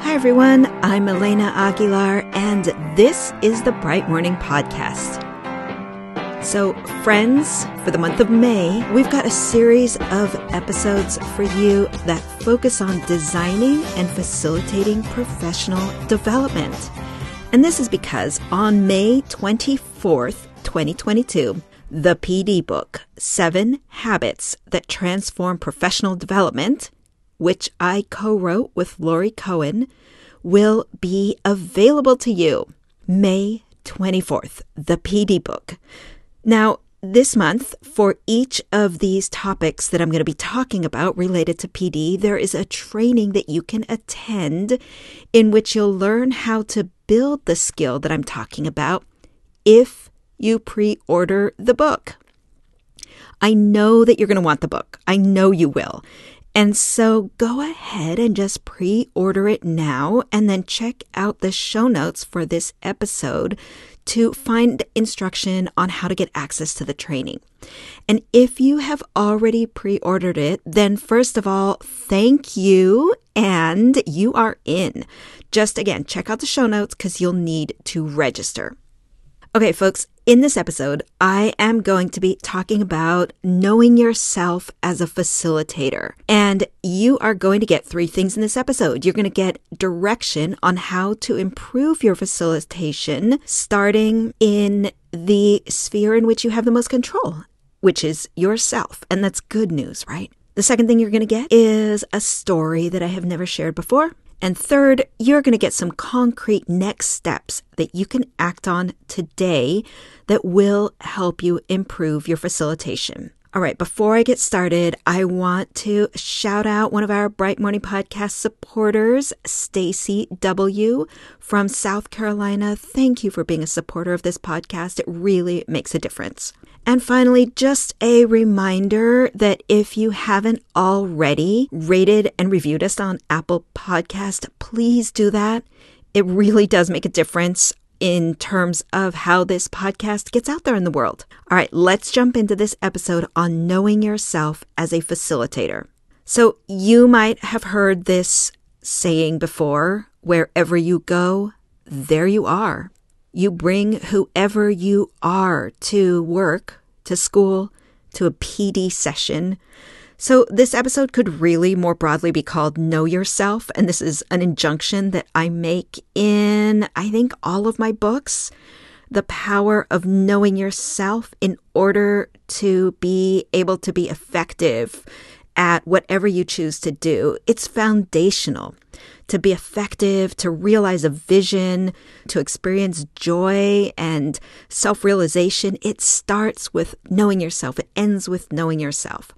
Hi, everyone. I'm Elena Aguilar, and this is the Bright Morning Podcast. So, friends, for the month of May, we've got a series of episodes for you that focus on designing and facilitating professional development. And this is because on May 24th, 2022, the PD book, Seven Habits That Transform Professional Development, which I co wrote with Lori Cohen, will be available to you May 24th, the PD book. Now, this month, for each of these topics that I'm going to be talking about related to PD, there is a training that you can attend in which you'll learn how to build the skill that I'm talking about if you pre order the book. I know that you're going to want the book. I know you will. And so go ahead and just pre order it now and then check out the show notes for this episode to find instruction on how to get access to the training. And if you have already pre ordered it, then first of all, thank you and you are in. Just again, check out the show notes because you'll need to register. Okay, folks, in this episode, I am going to be talking about knowing yourself as a facilitator. And you are going to get three things in this episode. You're going to get direction on how to improve your facilitation, starting in the sphere in which you have the most control, which is yourself. And that's good news, right? The second thing you're going to get is a story that I have never shared before. And third, you're going to get some concrete next steps that you can act on today that will help you improve your facilitation. All right, before I get started, I want to shout out one of our Bright Morning Podcast supporters, Stacy W from South Carolina. Thank you for being a supporter of this podcast. It really makes a difference. And finally, just a reminder that if you haven't already rated and reviewed us on Apple Podcast, please do that. It really does make a difference in terms of how this podcast gets out there in the world. All right, let's jump into this episode on knowing yourself as a facilitator. So, you might have heard this saying before wherever you go, there you are. You bring whoever you are to work, to school, to a PD session. So, this episode could really more broadly be called Know Yourself. And this is an injunction that I make in, I think, all of my books. The power of knowing yourself in order to be able to be effective at whatever you choose to do. It's foundational to be effective, to realize a vision, to experience joy and self realization. It starts with knowing yourself, it ends with knowing yourself.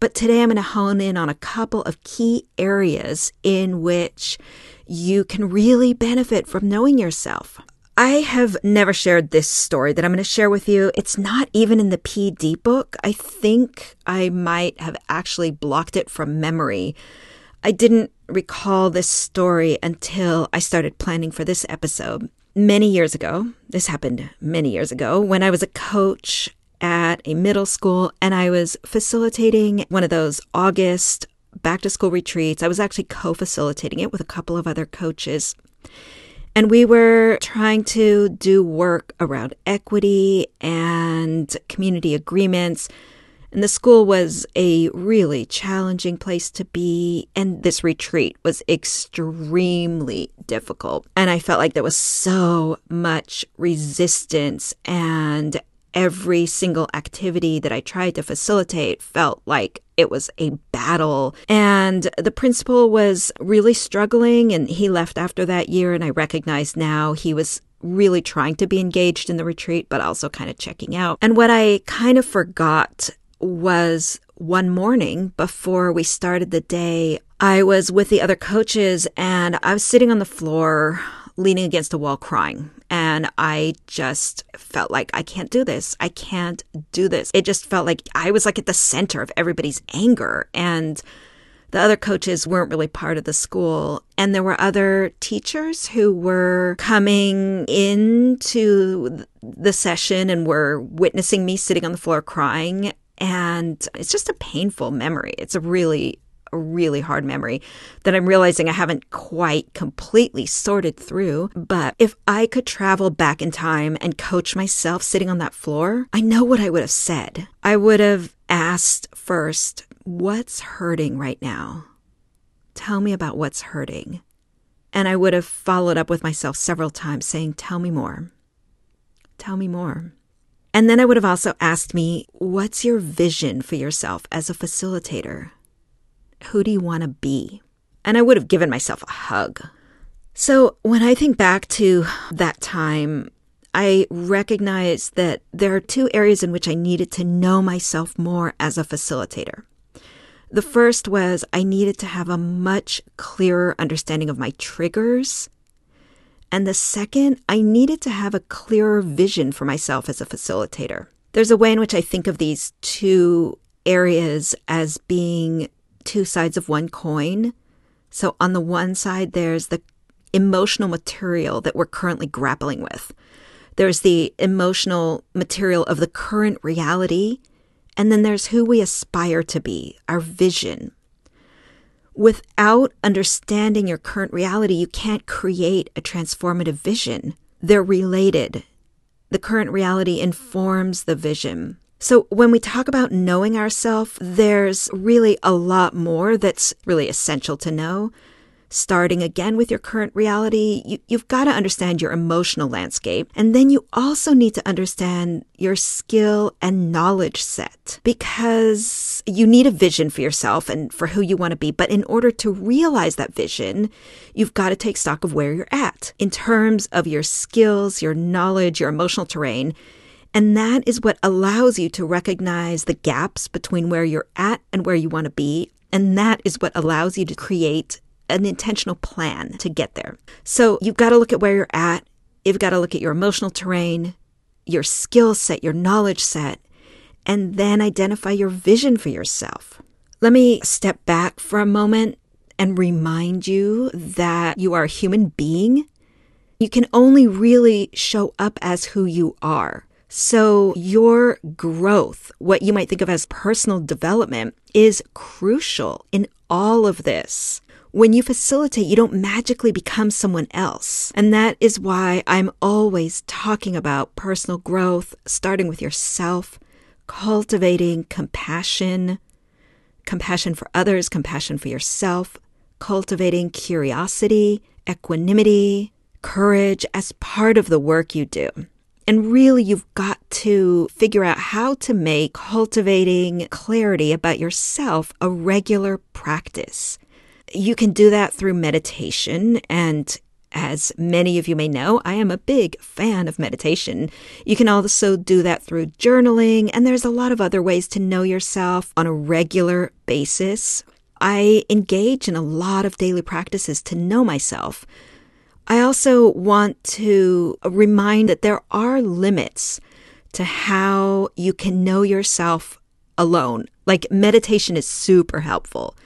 But today I'm going to hone in on a couple of key areas in which you can really benefit from knowing yourself. I have never shared this story that I'm going to share with you. It's not even in the PD book. I think I might have actually blocked it from memory. I didn't recall this story until I started planning for this episode. Many years ago, this happened many years ago, when I was a coach at a middle school and I was facilitating one of those August back to school retreats. I was actually co facilitating it with a couple of other coaches. And we were trying to do work around equity and community agreements. And the school was a really challenging place to be. And this retreat was extremely difficult. And I felt like there was so much resistance and every single activity that I tried to facilitate felt like it was a battle. And the principal was really struggling, and he left after that year. And I recognize now he was really trying to be engaged in the retreat, but also kind of checking out. And what I kind of forgot was one morning before we started the day, I was with the other coaches and I was sitting on the floor leaning against a wall crying. And I just felt like I can't do this. I can't do this. It just felt like I was like at the center of everybody's anger. And the other coaches weren't really part of the school. And there were other teachers who were coming into the session and were witnessing me sitting on the floor crying. And it's just a painful memory. It's a really really hard memory that I'm realizing I haven't quite completely sorted through. But if I could travel back in time and coach myself sitting on that floor, I know what I would have said. I would have asked first, What's hurting right now? Tell me about what's hurting. And I would have followed up with myself several times saying, Tell me more. Tell me more. And then I would have also asked me, What's your vision for yourself as a facilitator? Who do you want to be? And I would have given myself a hug. So when I think back to that time, I recognize that there are two areas in which I needed to know myself more as a facilitator. The first was I needed to have a much clearer understanding of my triggers. And the second, I needed to have a clearer vision for myself as a facilitator. There's a way in which I think of these two areas as being two sides of one coin. So on the one side, there's the emotional material that we're currently grappling with. There's the emotional material of the current reality and then there's who we aspire to be, our vision. Without understanding your current reality, you can't create a transformative vision. They're related. The current reality informs the vision. So when we talk about knowing ourselves, there's really a lot more that's really essential to know starting again with your current reality, you, you've got to understand your emotional landscape. And then you also need to understand your skill and knowledge set because you need a vision for yourself and for who you want to be. But in order to realize that vision, you've got to take stock of where you're at in terms of your skills, your knowledge, your emotional terrain. And that is what allows you to recognize the gaps between where you're at and where you want to be. And that is what allows you to create an intentional plan to get there. So you've got to look at where you're at. You've got to look at your emotional terrain, your skill set, your knowledge set, and then identify your vision for yourself. Let me step back for a moment and remind you that you are a human being. You can only really show up as who you are. So, your growth, what you might think of as personal development, is crucial in all of this. When you facilitate, you don't magically become someone else. And that is why I'm always talking about personal growth, starting with yourself, cultivating compassion, compassion for others, compassion for yourself, cultivating curiosity, equanimity, courage as part of the work you do. And really, you've got to figure out how to make cultivating clarity about yourself a regular practice. You can do that through meditation. And as many of you may know, I am a big fan of meditation. You can also do that through journaling, and there's a lot of other ways to know yourself on a regular basis. I engage in a lot of daily practices to know myself. I also want to remind that there are limits to how you can know yourself alone. Like meditation is super helpful.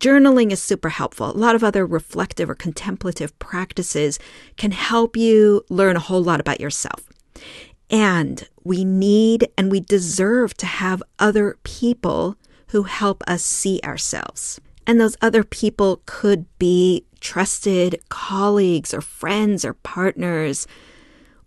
Journaling is super helpful. A lot of other reflective or contemplative practices can help you learn a whole lot about yourself. And we need and we deserve to have other people who help us see ourselves. And those other people could be trusted colleagues or friends or partners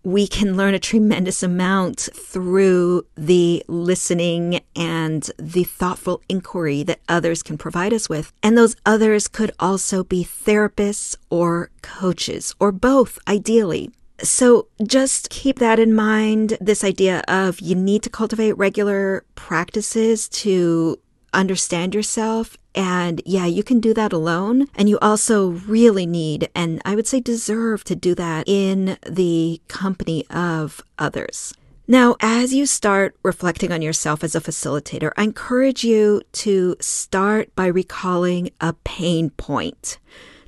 we can learn a tremendous amount through the listening and the thoughtful inquiry that others can provide us with. And those others could also be therapists or coaches or both, ideally. So just keep that in mind. This idea of you need to cultivate regular practices to understand yourself and yeah, you can do that alone. And you also really need, and I would say deserve to do that in the company of others. Now, as you start reflecting on yourself as a facilitator, I encourage you to start by recalling a pain point.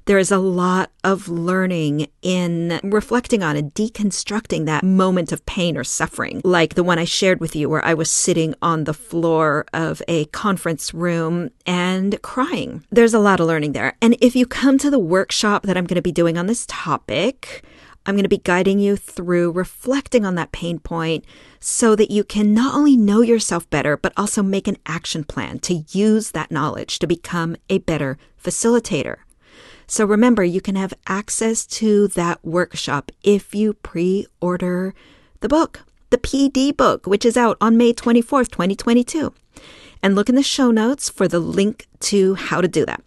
There is a lot of learning in reflecting on and deconstructing that moment of pain or suffering, like the one I shared with you where I was sitting on the floor of a conference room and crying. There's a lot of learning there. And if you come to the workshop that I'm going to be doing on this topic, I'm going to be guiding you through reflecting on that pain point so that you can not only know yourself better, but also make an action plan to use that knowledge to become a better facilitator. So remember, you can have access to that workshop if you pre order the book, the PD book, which is out on May 24th, 2022. And look in the show notes for the link to how to do that.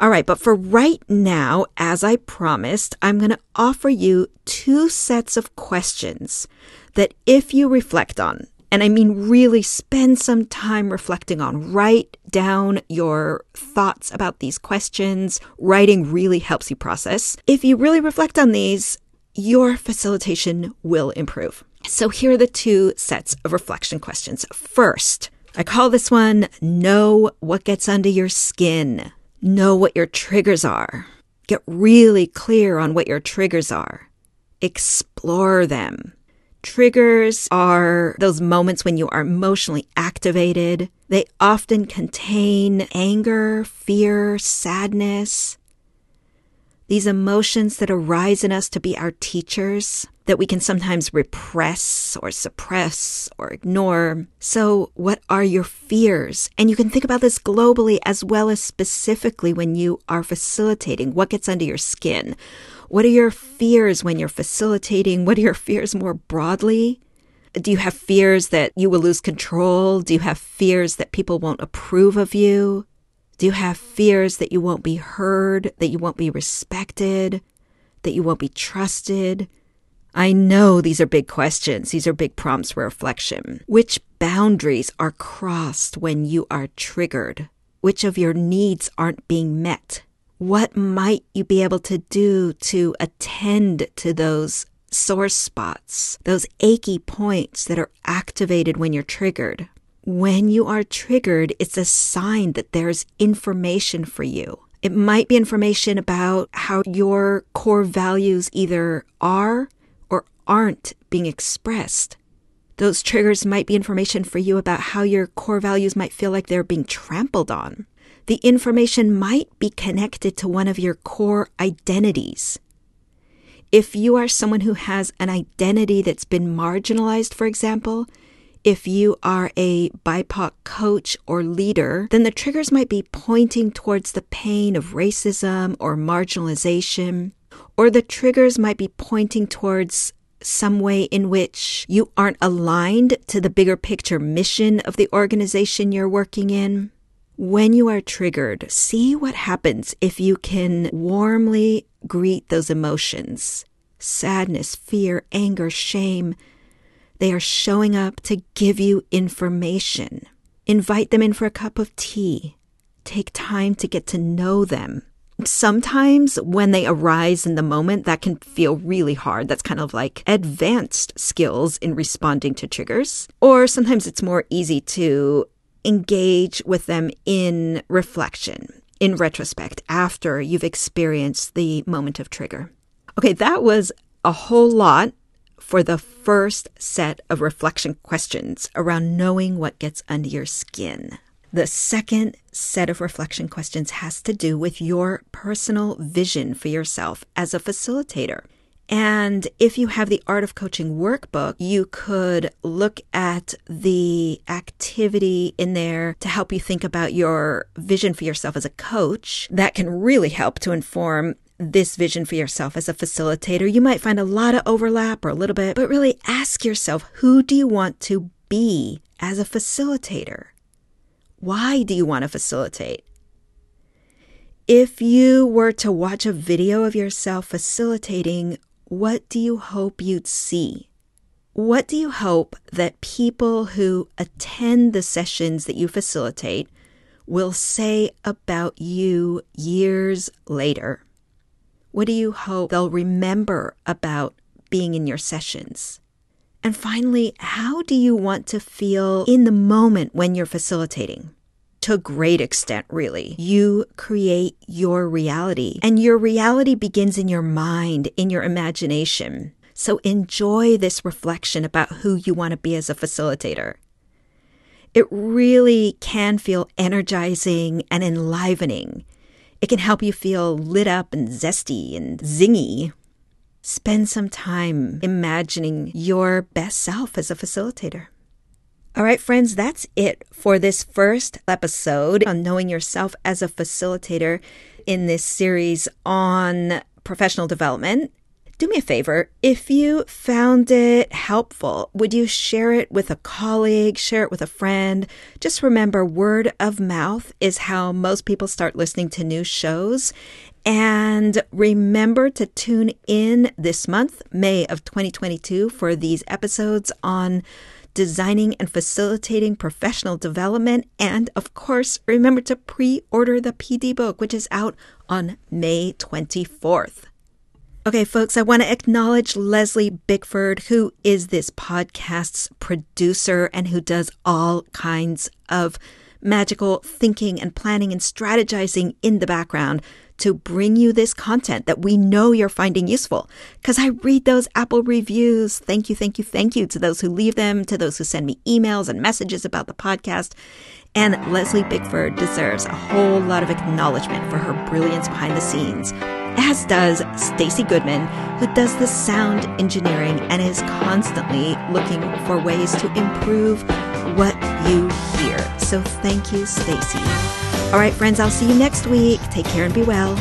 All right, but for right now, as I promised, I'm going to offer you two sets of questions that if you reflect on, and I mean really spend some time reflecting on, write down your thoughts about these questions. Writing really helps you process. If you really reflect on these, your facilitation will improve. So here are the two sets of reflection questions. First, I call this one Know What Gets Under Your Skin. Know what your triggers are. Get really clear on what your triggers are. Explore them. Triggers are those moments when you are emotionally activated. They often contain anger, fear, sadness. These emotions that arise in us to be our teachers that we can sometimes repress or suppress or ignore. So, what are your fears? And you can think about this globally as well as specifically when you are facilitating. What gets under your skin? What are your fears when you're facilitating? What are your fears more broadly? Do you have fears that you will lose control? Do you have fears that people won't approve of you? Do you have fears that you won't be heard, that you won't be respected, that you won't be trusted? I know these are big questions. These are big prompts for reflection. Which boundaries are crossed when you are triggered? Which of your needs aren't being met? What might you be able to do to attend to those sore spots, those achy points that are activated when you're triggered? When you are triggered, it's a sign that there's information for you. It might be information about how your core values either are or aren't being expressed. Those triggers might be information for you about how your core values might feel like they're being trampled on. The information might be connected to one of your core identities. If you are someone who has an identity that's been marginalized, for example, if you are a BIPOC coach or leader, then the triggers might be pointing towards the pain of racism or marginalization, or the triggers might be pointing towards some way in which you aren't aligned to the bigger picture mission of the organization you're working in. When you are triggered, see what happens if you can warmly greet those emotions sadness, fear, anger, shame. They are showing up to give you information. Invite them in for a cup of tea. Take time to get to know them Sometimes when they arise in the moment, that can feel really hard. That's kind of like advanced skills in responding to triggers. Or sometimes it's more easy to engage with them in reflection, in retrospect, after you've experienced the moment of trigger. Okay, that was a whole lot for the first set of reflection questions around knowing what gets under your skin. The second set of reflection questions has to do with your personal vision for yourself as a facilitator. And if you have the Art of Coaching workbook, you could look at the activity in there to help you think about your vision for yourself as a coach. That can really help to inform this vision for yourself as a facilitator. You might find a lot of overlap or a little bit, but really ask yourself who do you want to be as a facilitator? Why do you want to facilitate? If you were to watch a video of yourself facilitating, what do you hope you'd see? What do you hope that people who attend the sessions that you facilitate will say about you years later? What do you hope they'll remember about being in your sessions? And finally, how do you want to feel in the moment when you're facilitating? To a great extent, really. You create your reality, and your reality begins in your mind, in your imagination. So enjoy this reflection about who you want to be as a facilitator. It really can feel energizing and enlivening. It can help you feel lit up and zesty and zingy spend some time imagining your best self as a facilitator. All right, friends, that's it for this first episode on knowing yourself as a facilitator in this series on professional development. Do me a favor, if you found it helpful, would you share it with a colleague, share it with a friend? Just remember, word of mouth is how most people start listening to new shows. And remember to tune in this month, May of 2022, for these episodes on designing and facilitating professional development. And of course, remember to pre order the PD book, which is out on May 24th. Okay, folks, I want to acknowledge Leslie Bickford, who is this podcast's producer and who does all kinds of magical thinking and planning and strategizing in the background to bring you this content that we know you're finding useful. Because I read those Apple reviews. Thank you, thank you, thank you to those who leave them, to those who send me emails and messages about the podcast. And Leslie Bickford deserves a whole lot of acknowledgement for her brilliance behind the scenes as does Stacy Goodman, who does the sound engineering and is constantly looking for ways to improve what you hear. So thank you, Stacy. All right, friends, I'll see you next week. Take care and be well.